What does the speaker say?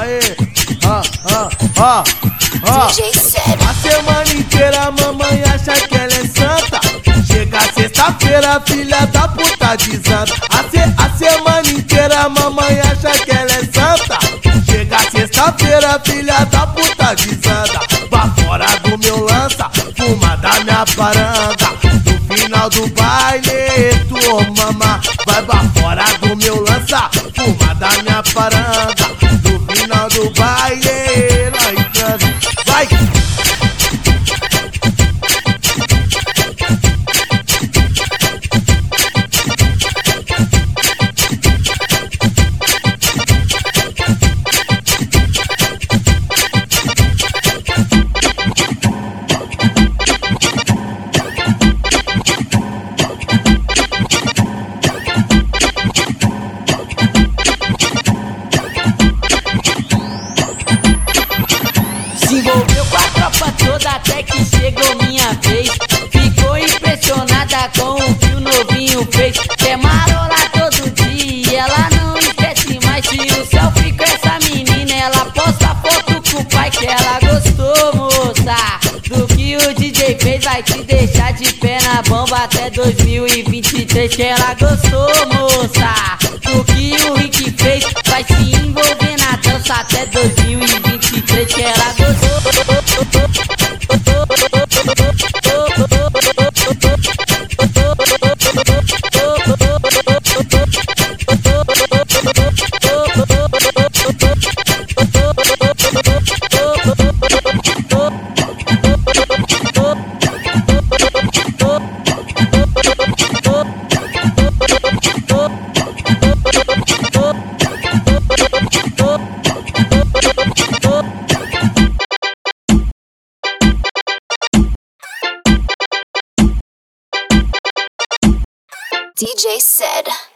Aê, ó, ó, ó, ó. DJ Sério. A semana inteira a mamãe acha que ela é santa. Chega sexta-feira, filha da puta desanda. A, se, a semana inteira a mamãe acha que ela é santa. Chega sexta-feira, filha da puta desanda. Vá fora do meu lança, fuma da minha paranga. No final do baile, tu mama. Vai pra fora do meu lança, fuma da minha paranga. No final do baile, nós transa. Vai! Toda até que chegou minha vez. Ficou impressionada com o que o novinho fez. Quer marolar todo dia, ela não esquece mais. Tira o selfie com essa menina, ela posta foto com o pai que ela gostou, moça. Do que o DJ fez, vai te deixar de pé na bomba até 2023. Que ela gostou, moça. Do que o Rick fez, vai se envolver na dança até 2023. Que ela DJ Said.